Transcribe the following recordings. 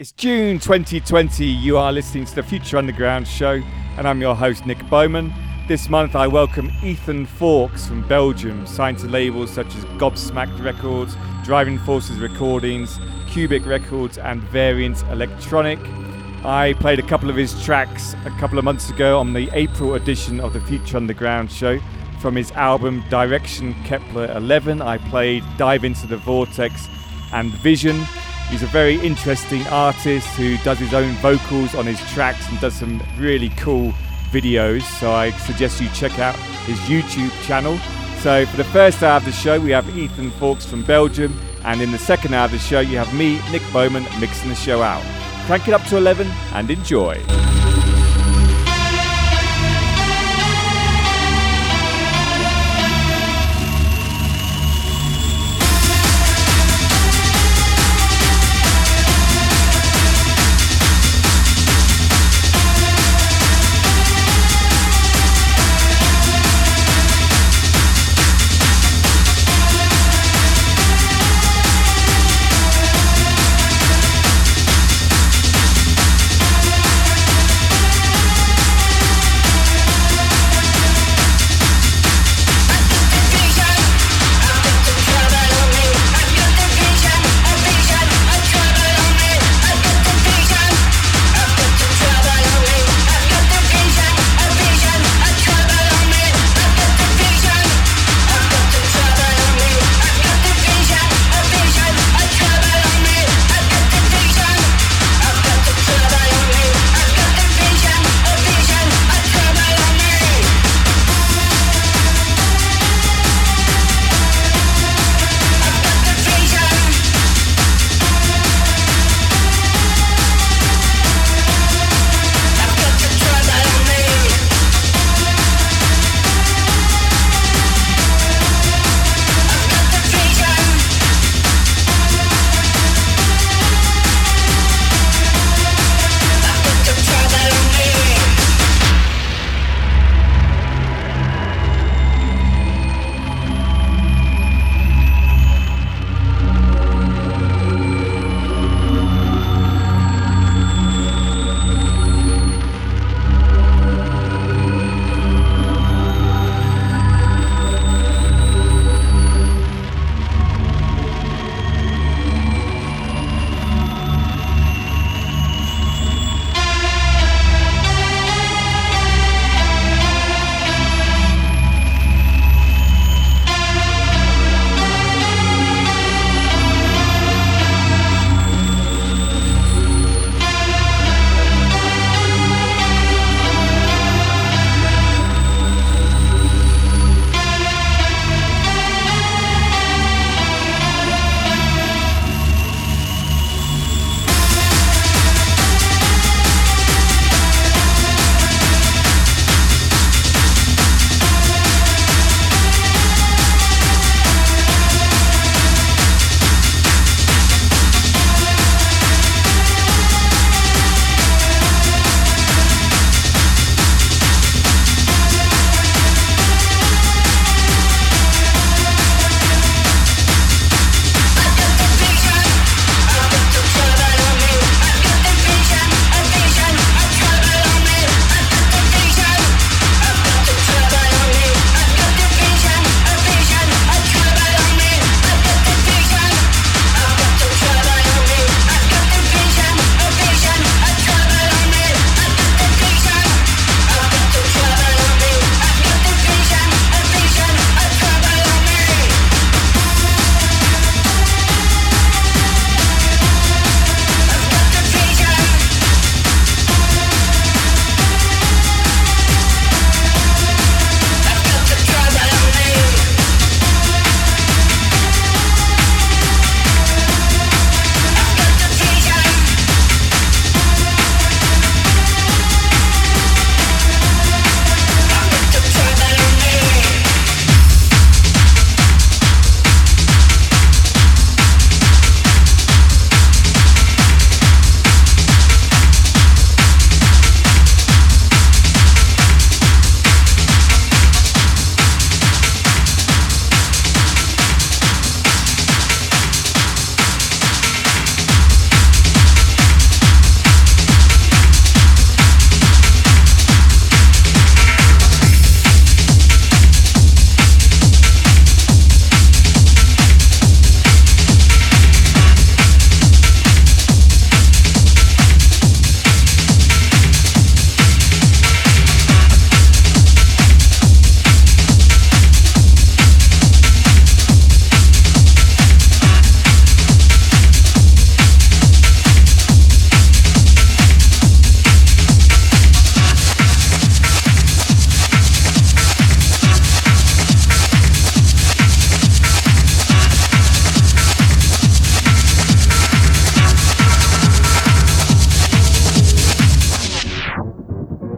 It's June 2020. You are listening to the Future Underground show, and I'm your host, Nick Bowman. This month, I welcome Ethan Fawkes from Belgium, signed to labels such as Gobsmacked Records, Driving Forces Recordings, Cubic Records, and Variant Electronic. I played a couple of his tracks a couple of months ago on the April edition of the Future Underground show. From his album Direction Kepler 11, I played Dive Into the Vortex and Vision. He's a very interesting artist who does his own vocals on his tracks and does some really cool videos. So I suggest you check out his YouTube channel. So for the first hour of the show, we have Ethan Fawkes from Belgium, and in the second hour of the show, you have me, Nick Bowman, mixing the show out. Crank it up to 11 and enjoy.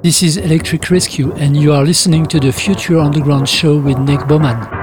This is Electric Rescue, and you are listening to the Future Underground show with Nick Bowman.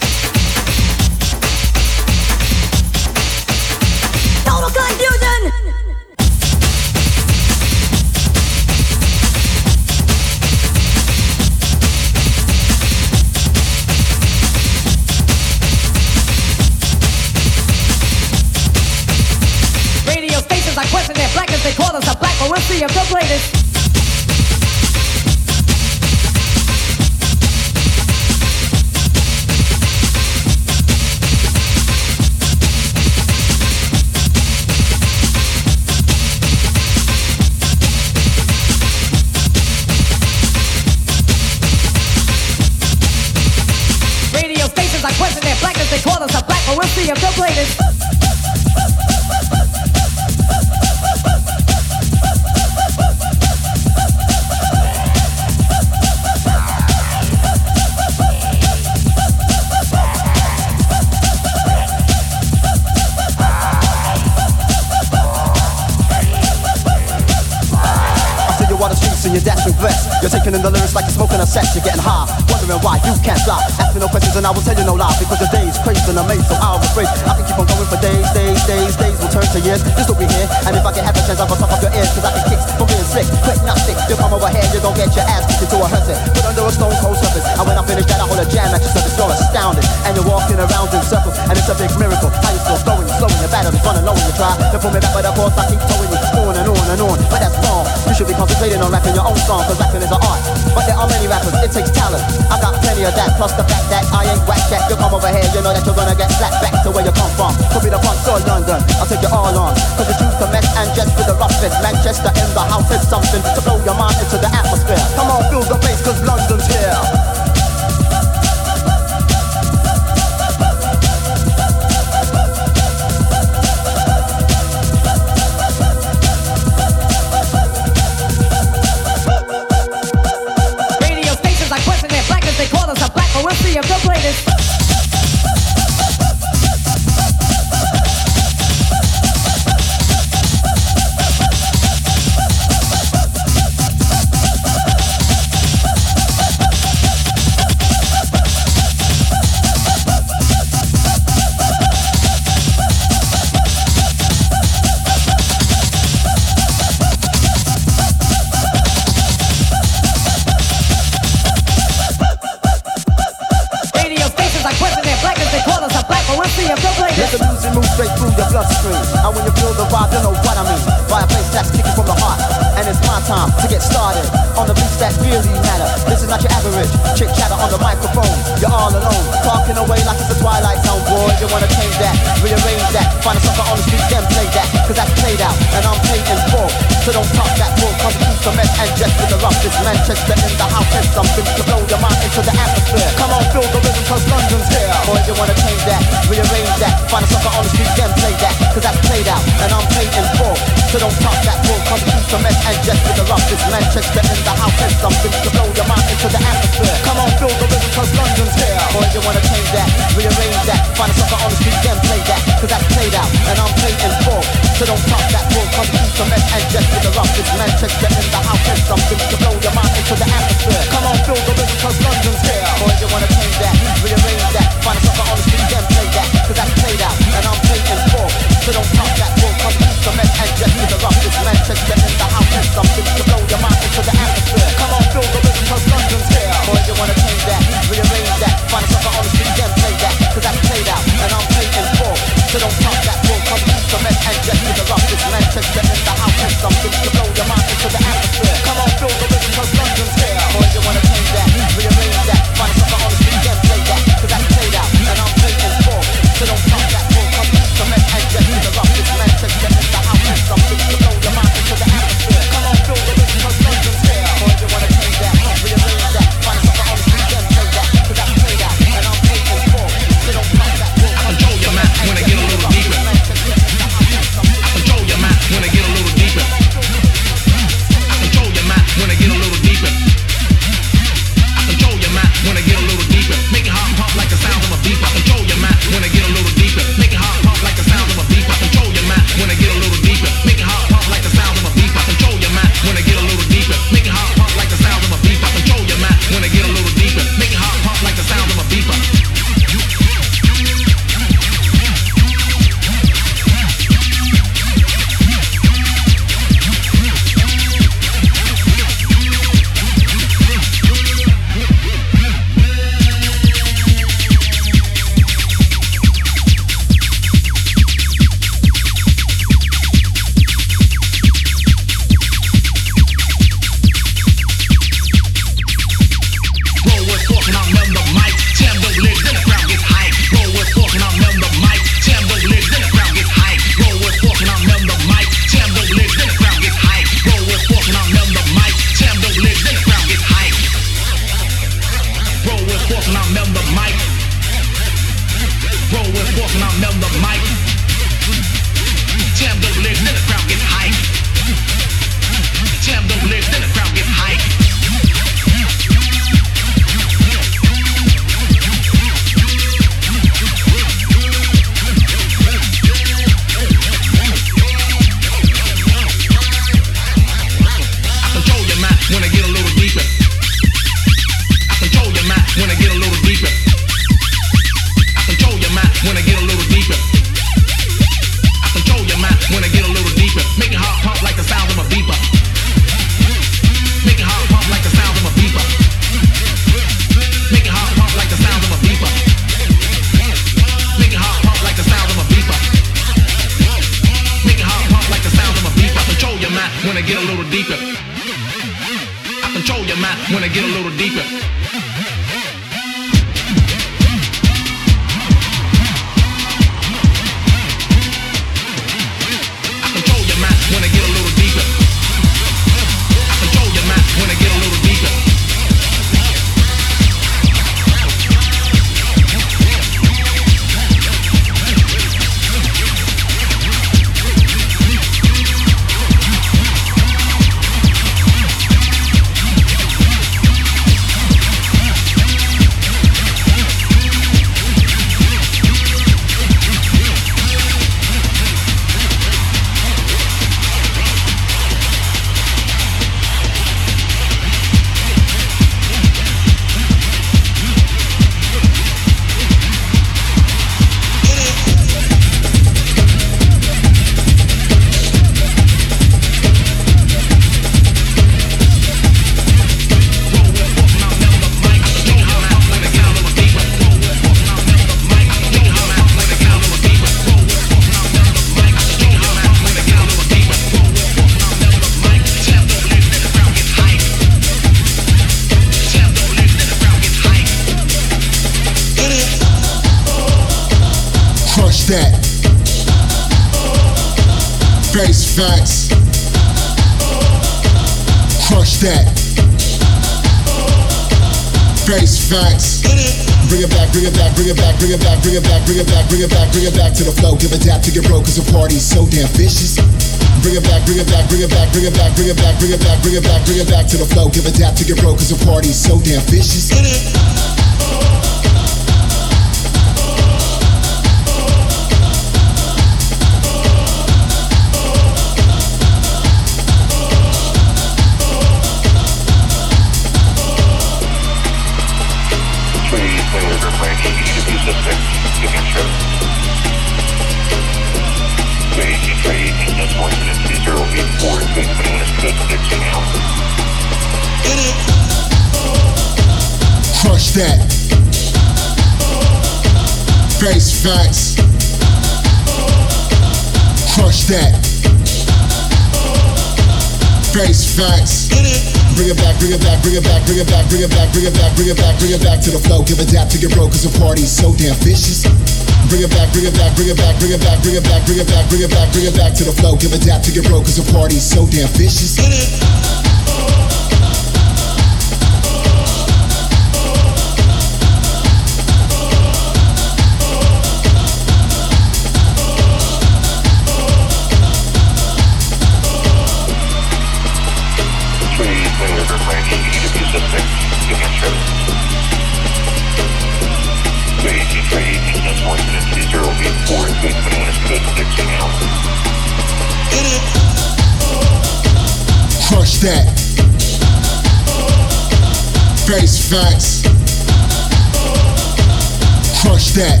Watch that.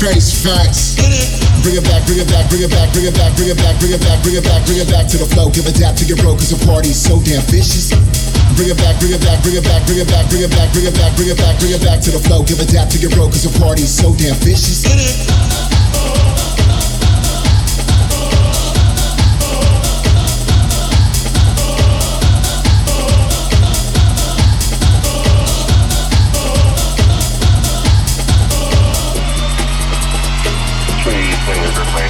Face facts. Bring it back, bring it back, bring it back, bring it back, bring it back, bring it back, bring it back, bring it back to the flow. Give a dap to your bro, cause the party's so damn vicious. Bring it back, bring it back, bring it back, bring it back, bring it back, bring it back, bring it back, bring it back to the flow. Give a dap to your bro, cause the party's so damn vicious.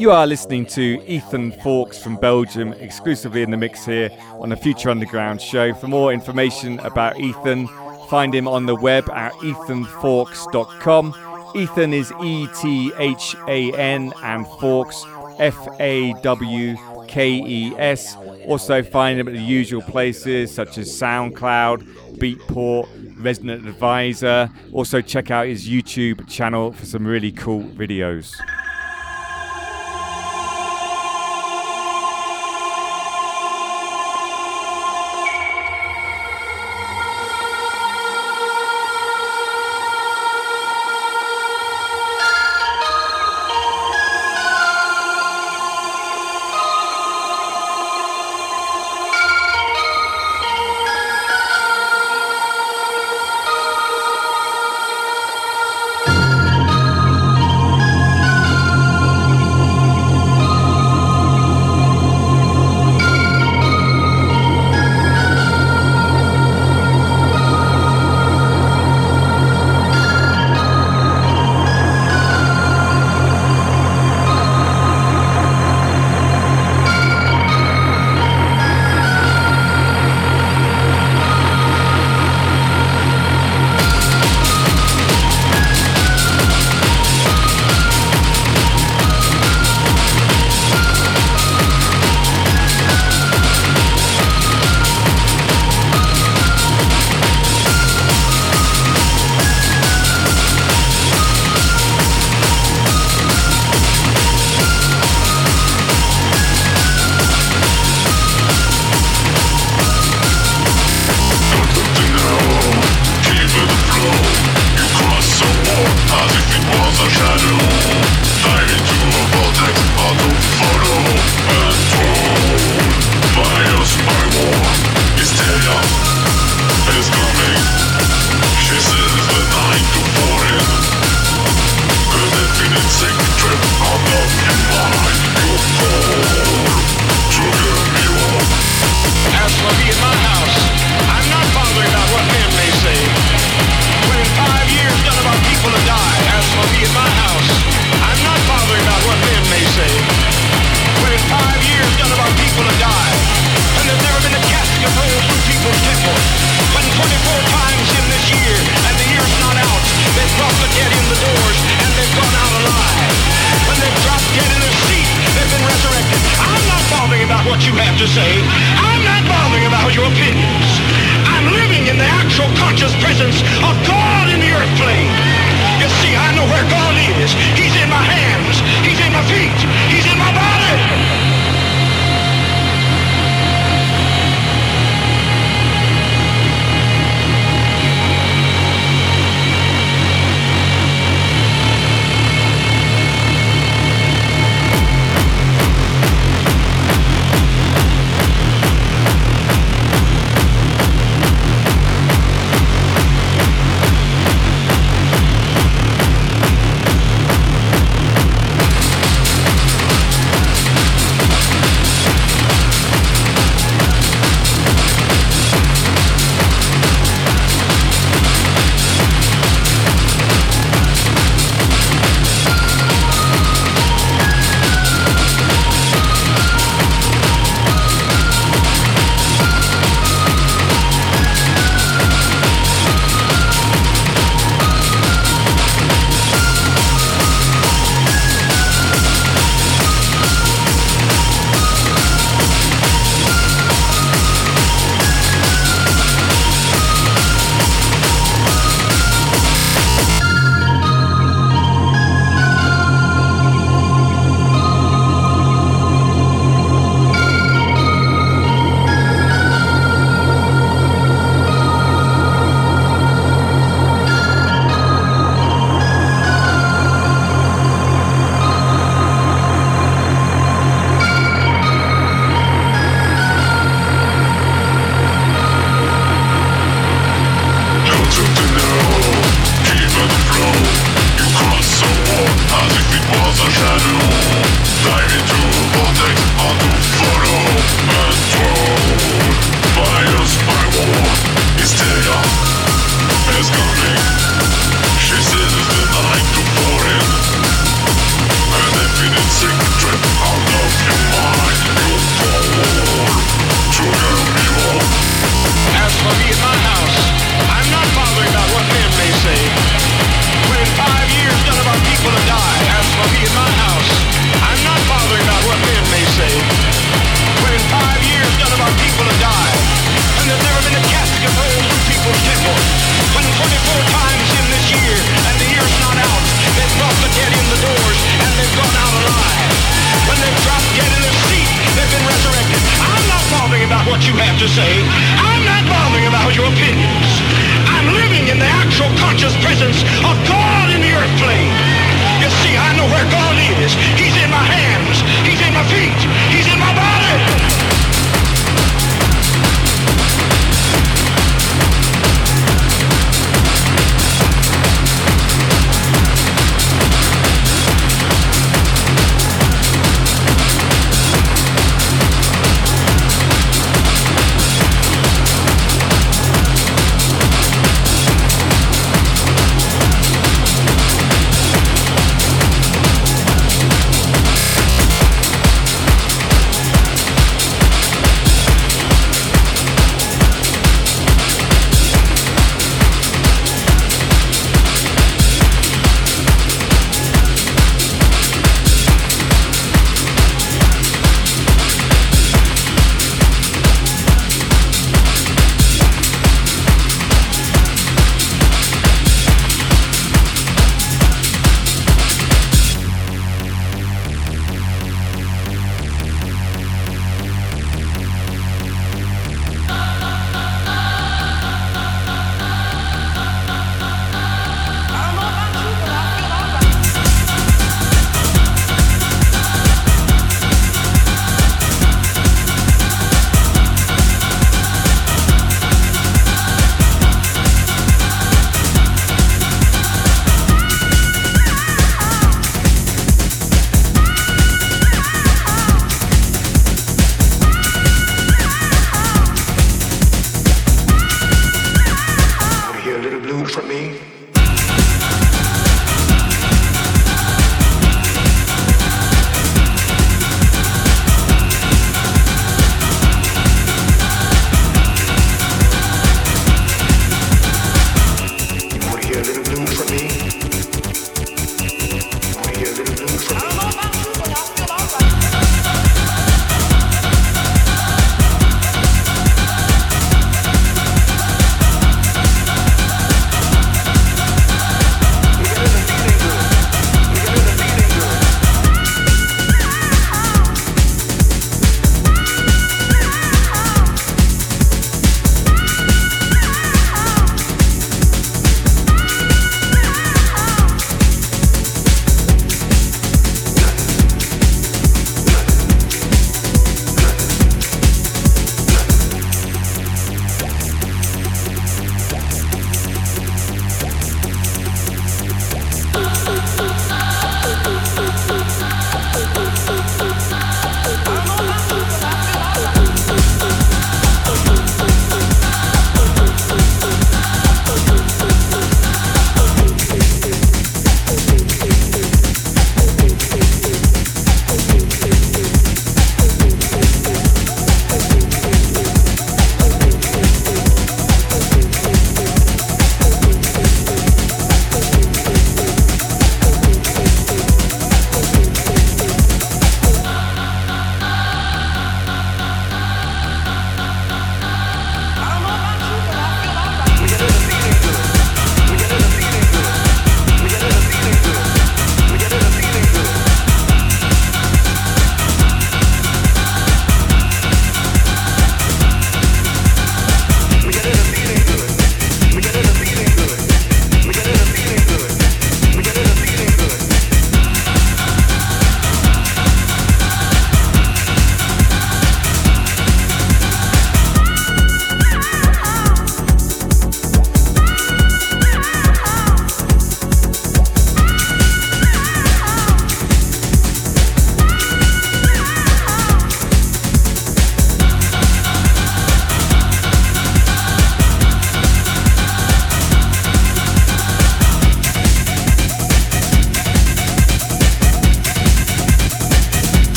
You are listening to Ethan Fawkes from Belgium, exclusively in the mix here on the Future Underground show. For more information about Ethan, find him on the web at ethanfawkes.com. Ethan is E T H A N and Fawkes F A W K E S. Also, find him at the usual places such as SoundCloud, Beatport, Resident Advisor. Also, check out his YouTube channel for some really cool videos.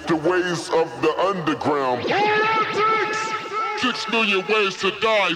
The ways of the underground. Six million ways to die.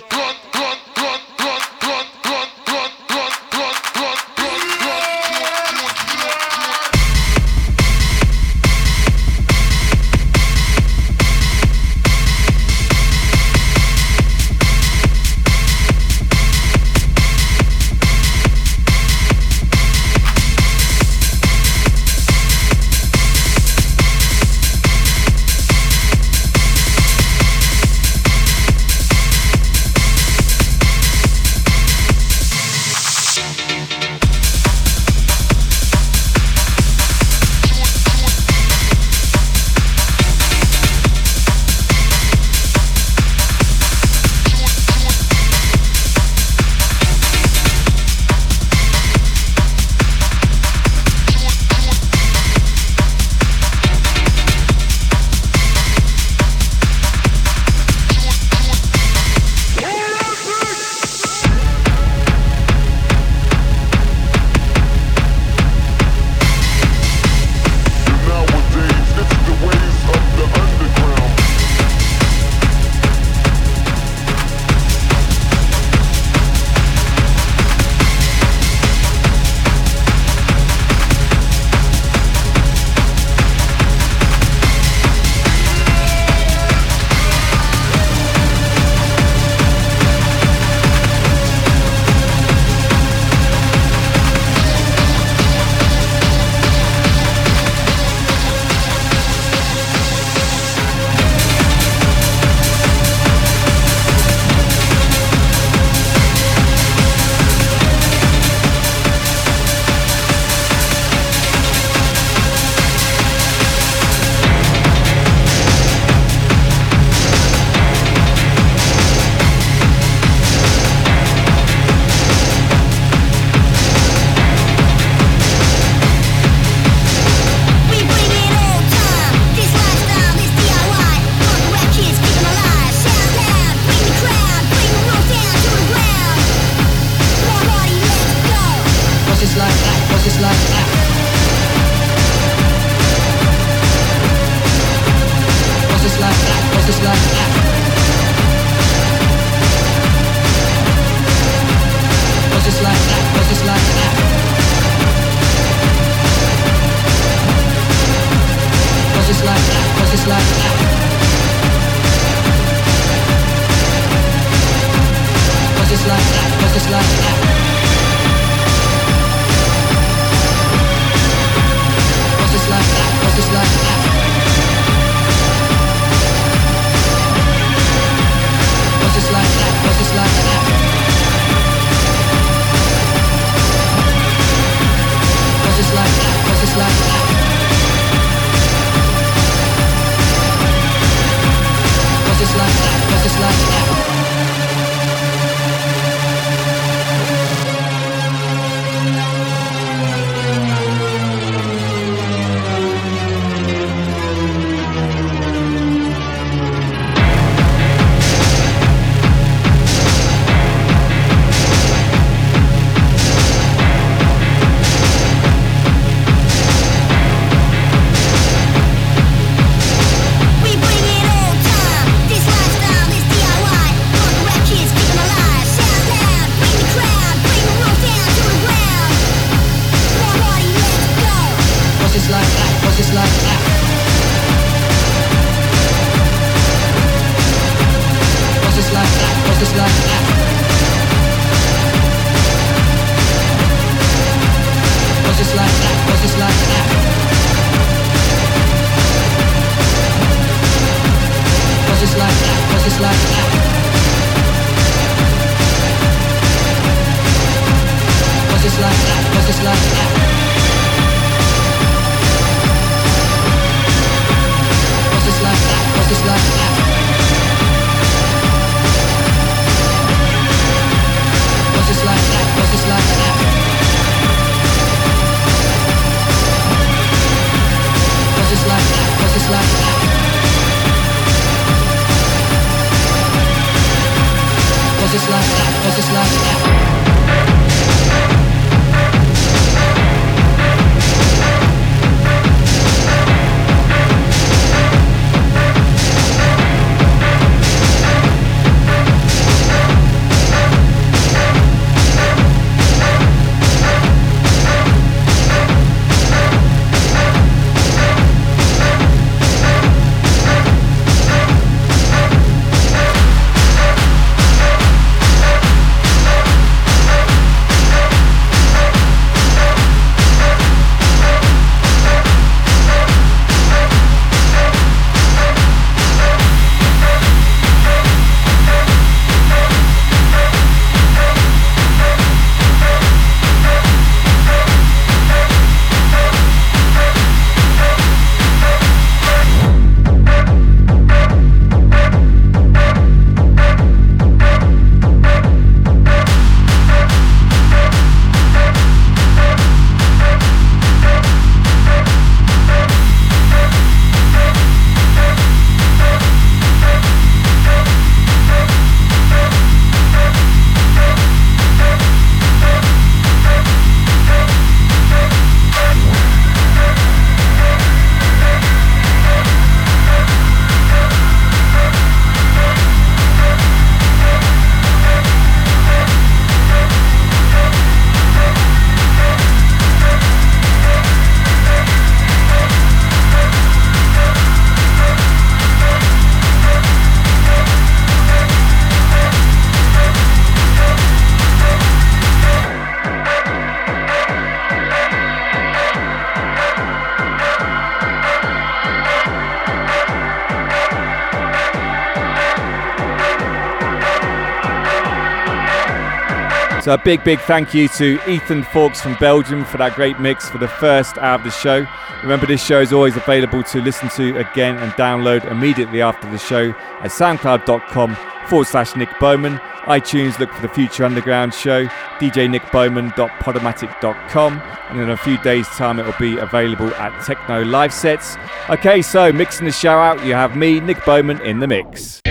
So, a big, big thank you to Ethan Fawkes from Belgium for that great mix for the first hour of the show. Remember, this show is always available to listen to again and download immediately after the show at soundcloud.com forward slash Nick Bowman. iTunes, look for the Future Underground show, djnickbowman.podomatic.com, and in a few days' time it will be available at Techno Live Sets. Okay, so mixing the show out, you have me, Nick Bowman, in the mix.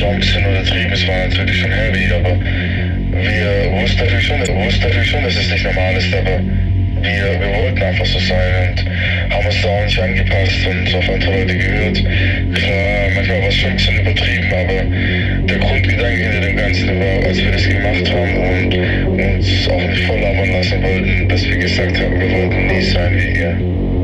Natürlich auch ein es war natürlich schon heavy, aber wir wussten natürlich schon, wussten natürlich schon, dass es nicht normal ist, aber wir, wir wollten einfach so sein und haben uns da auch nicht angepasst und auf andere Leute gehört. Klar, manchmal war es schon ein bisschen übertrieben, aber der Grundgedanke hinter dem Ganzen war, als wir das gemacht haben und uns auch nicht voll labern lassen wollten, dass wir gesagt haben, wir wollten nie sein wie ihr.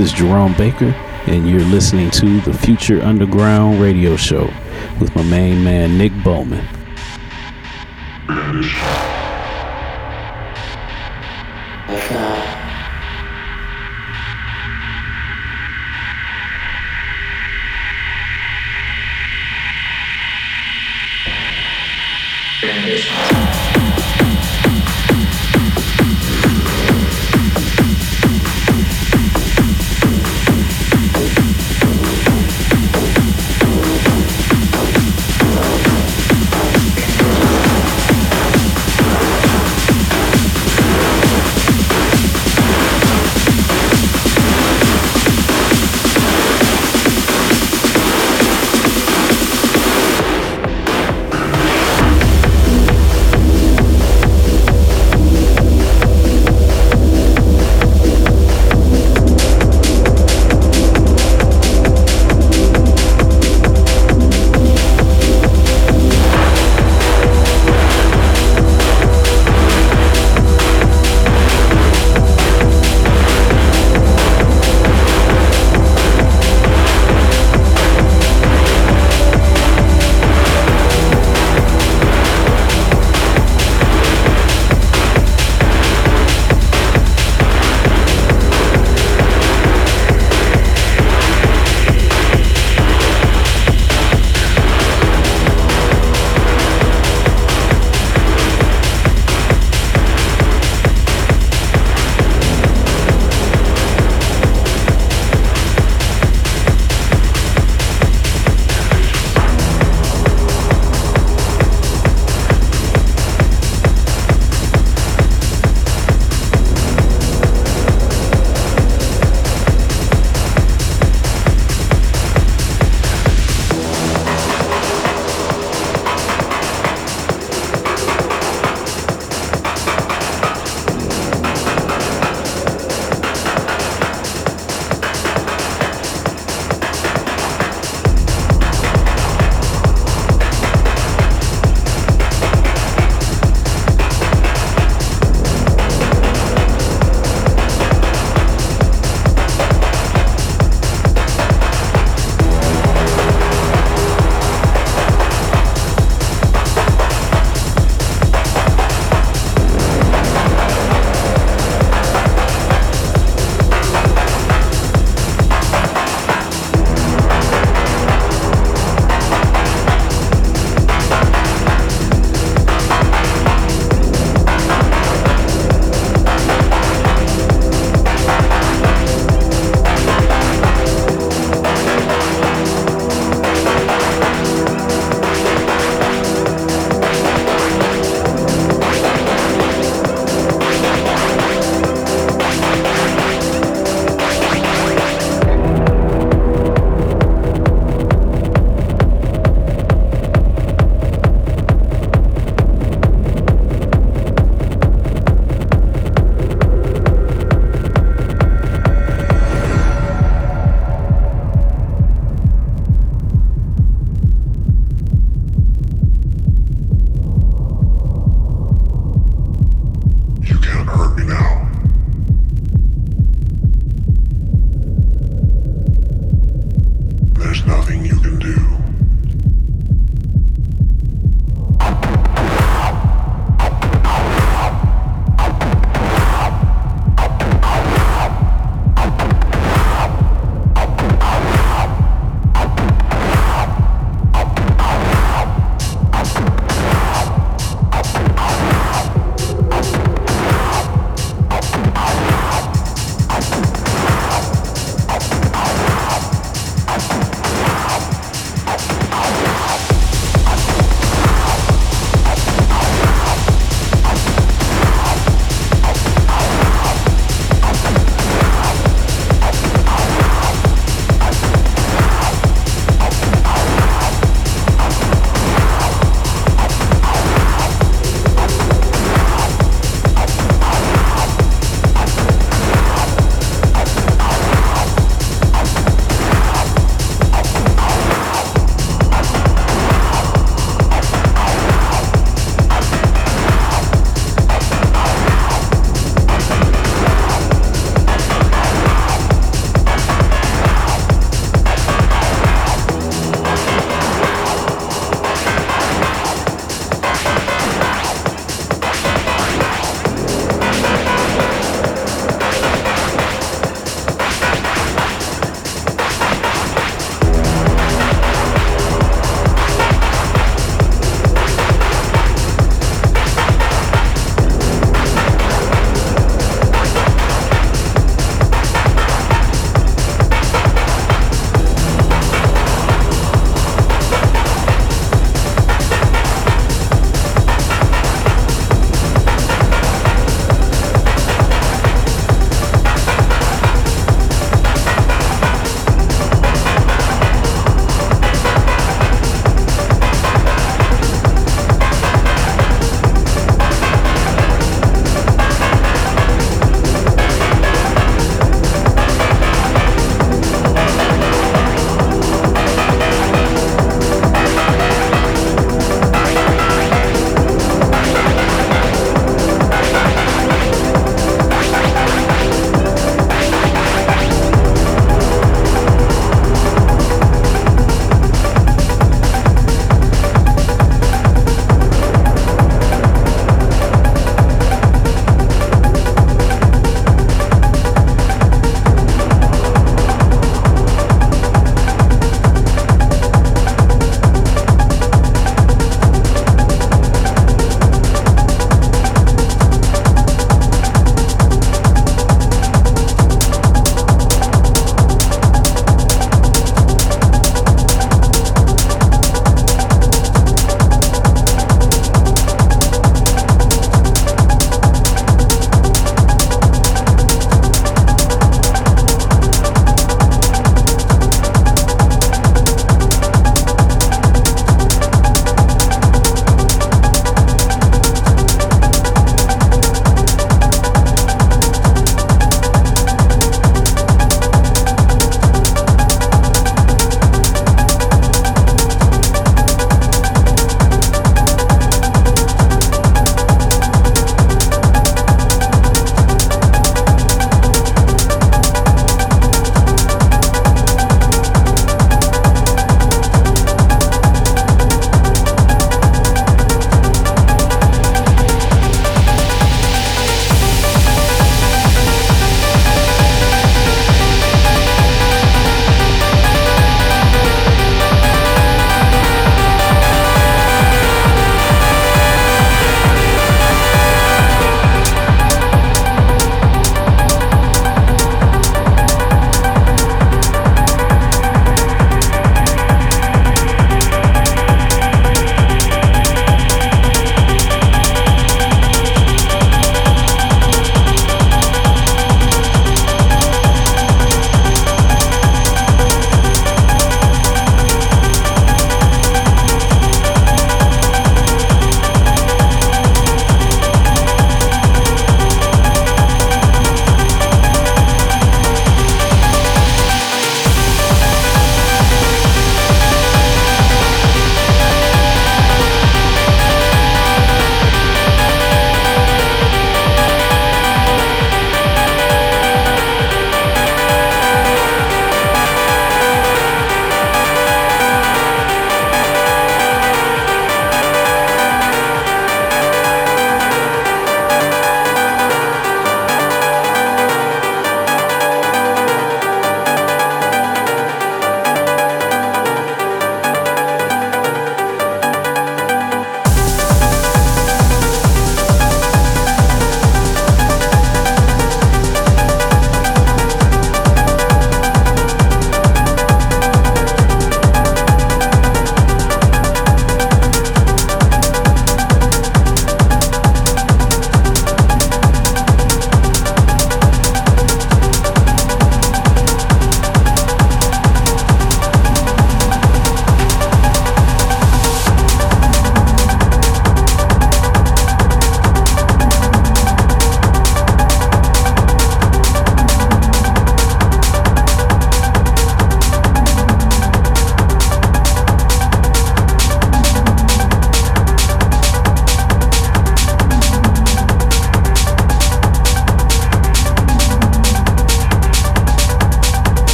Is Jerome Baker, and you're listening to the Future Underground Radio Show with my main man, Nick Bowman.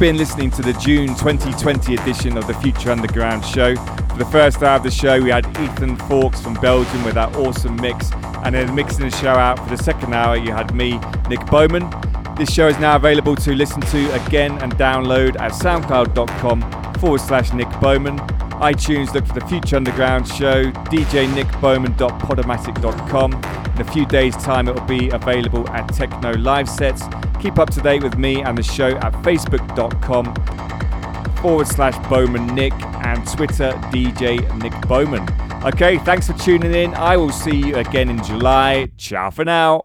Been listening to the June 2020 edition of the Future Underground show. For the first hour of the show, we had Ethan Fawkes from Belgium with that awesome mix, and then mixing the show out for the second hour, you had me, Nick Bowman. This show is now available to listen to again and download at soundcloud.com forward slash Nick Bowman. iTunes, look for the Future Underground show, djnickbowman.podomatic.com. In a few days' time, it will be available at Techno Live Sets Keep up to date with me and the show at facebook.com forward slash Bowman Nick and Twitter DJ Nick Bowman. Okay, thanks for tuning in. I will see you again in July. Ciao for now.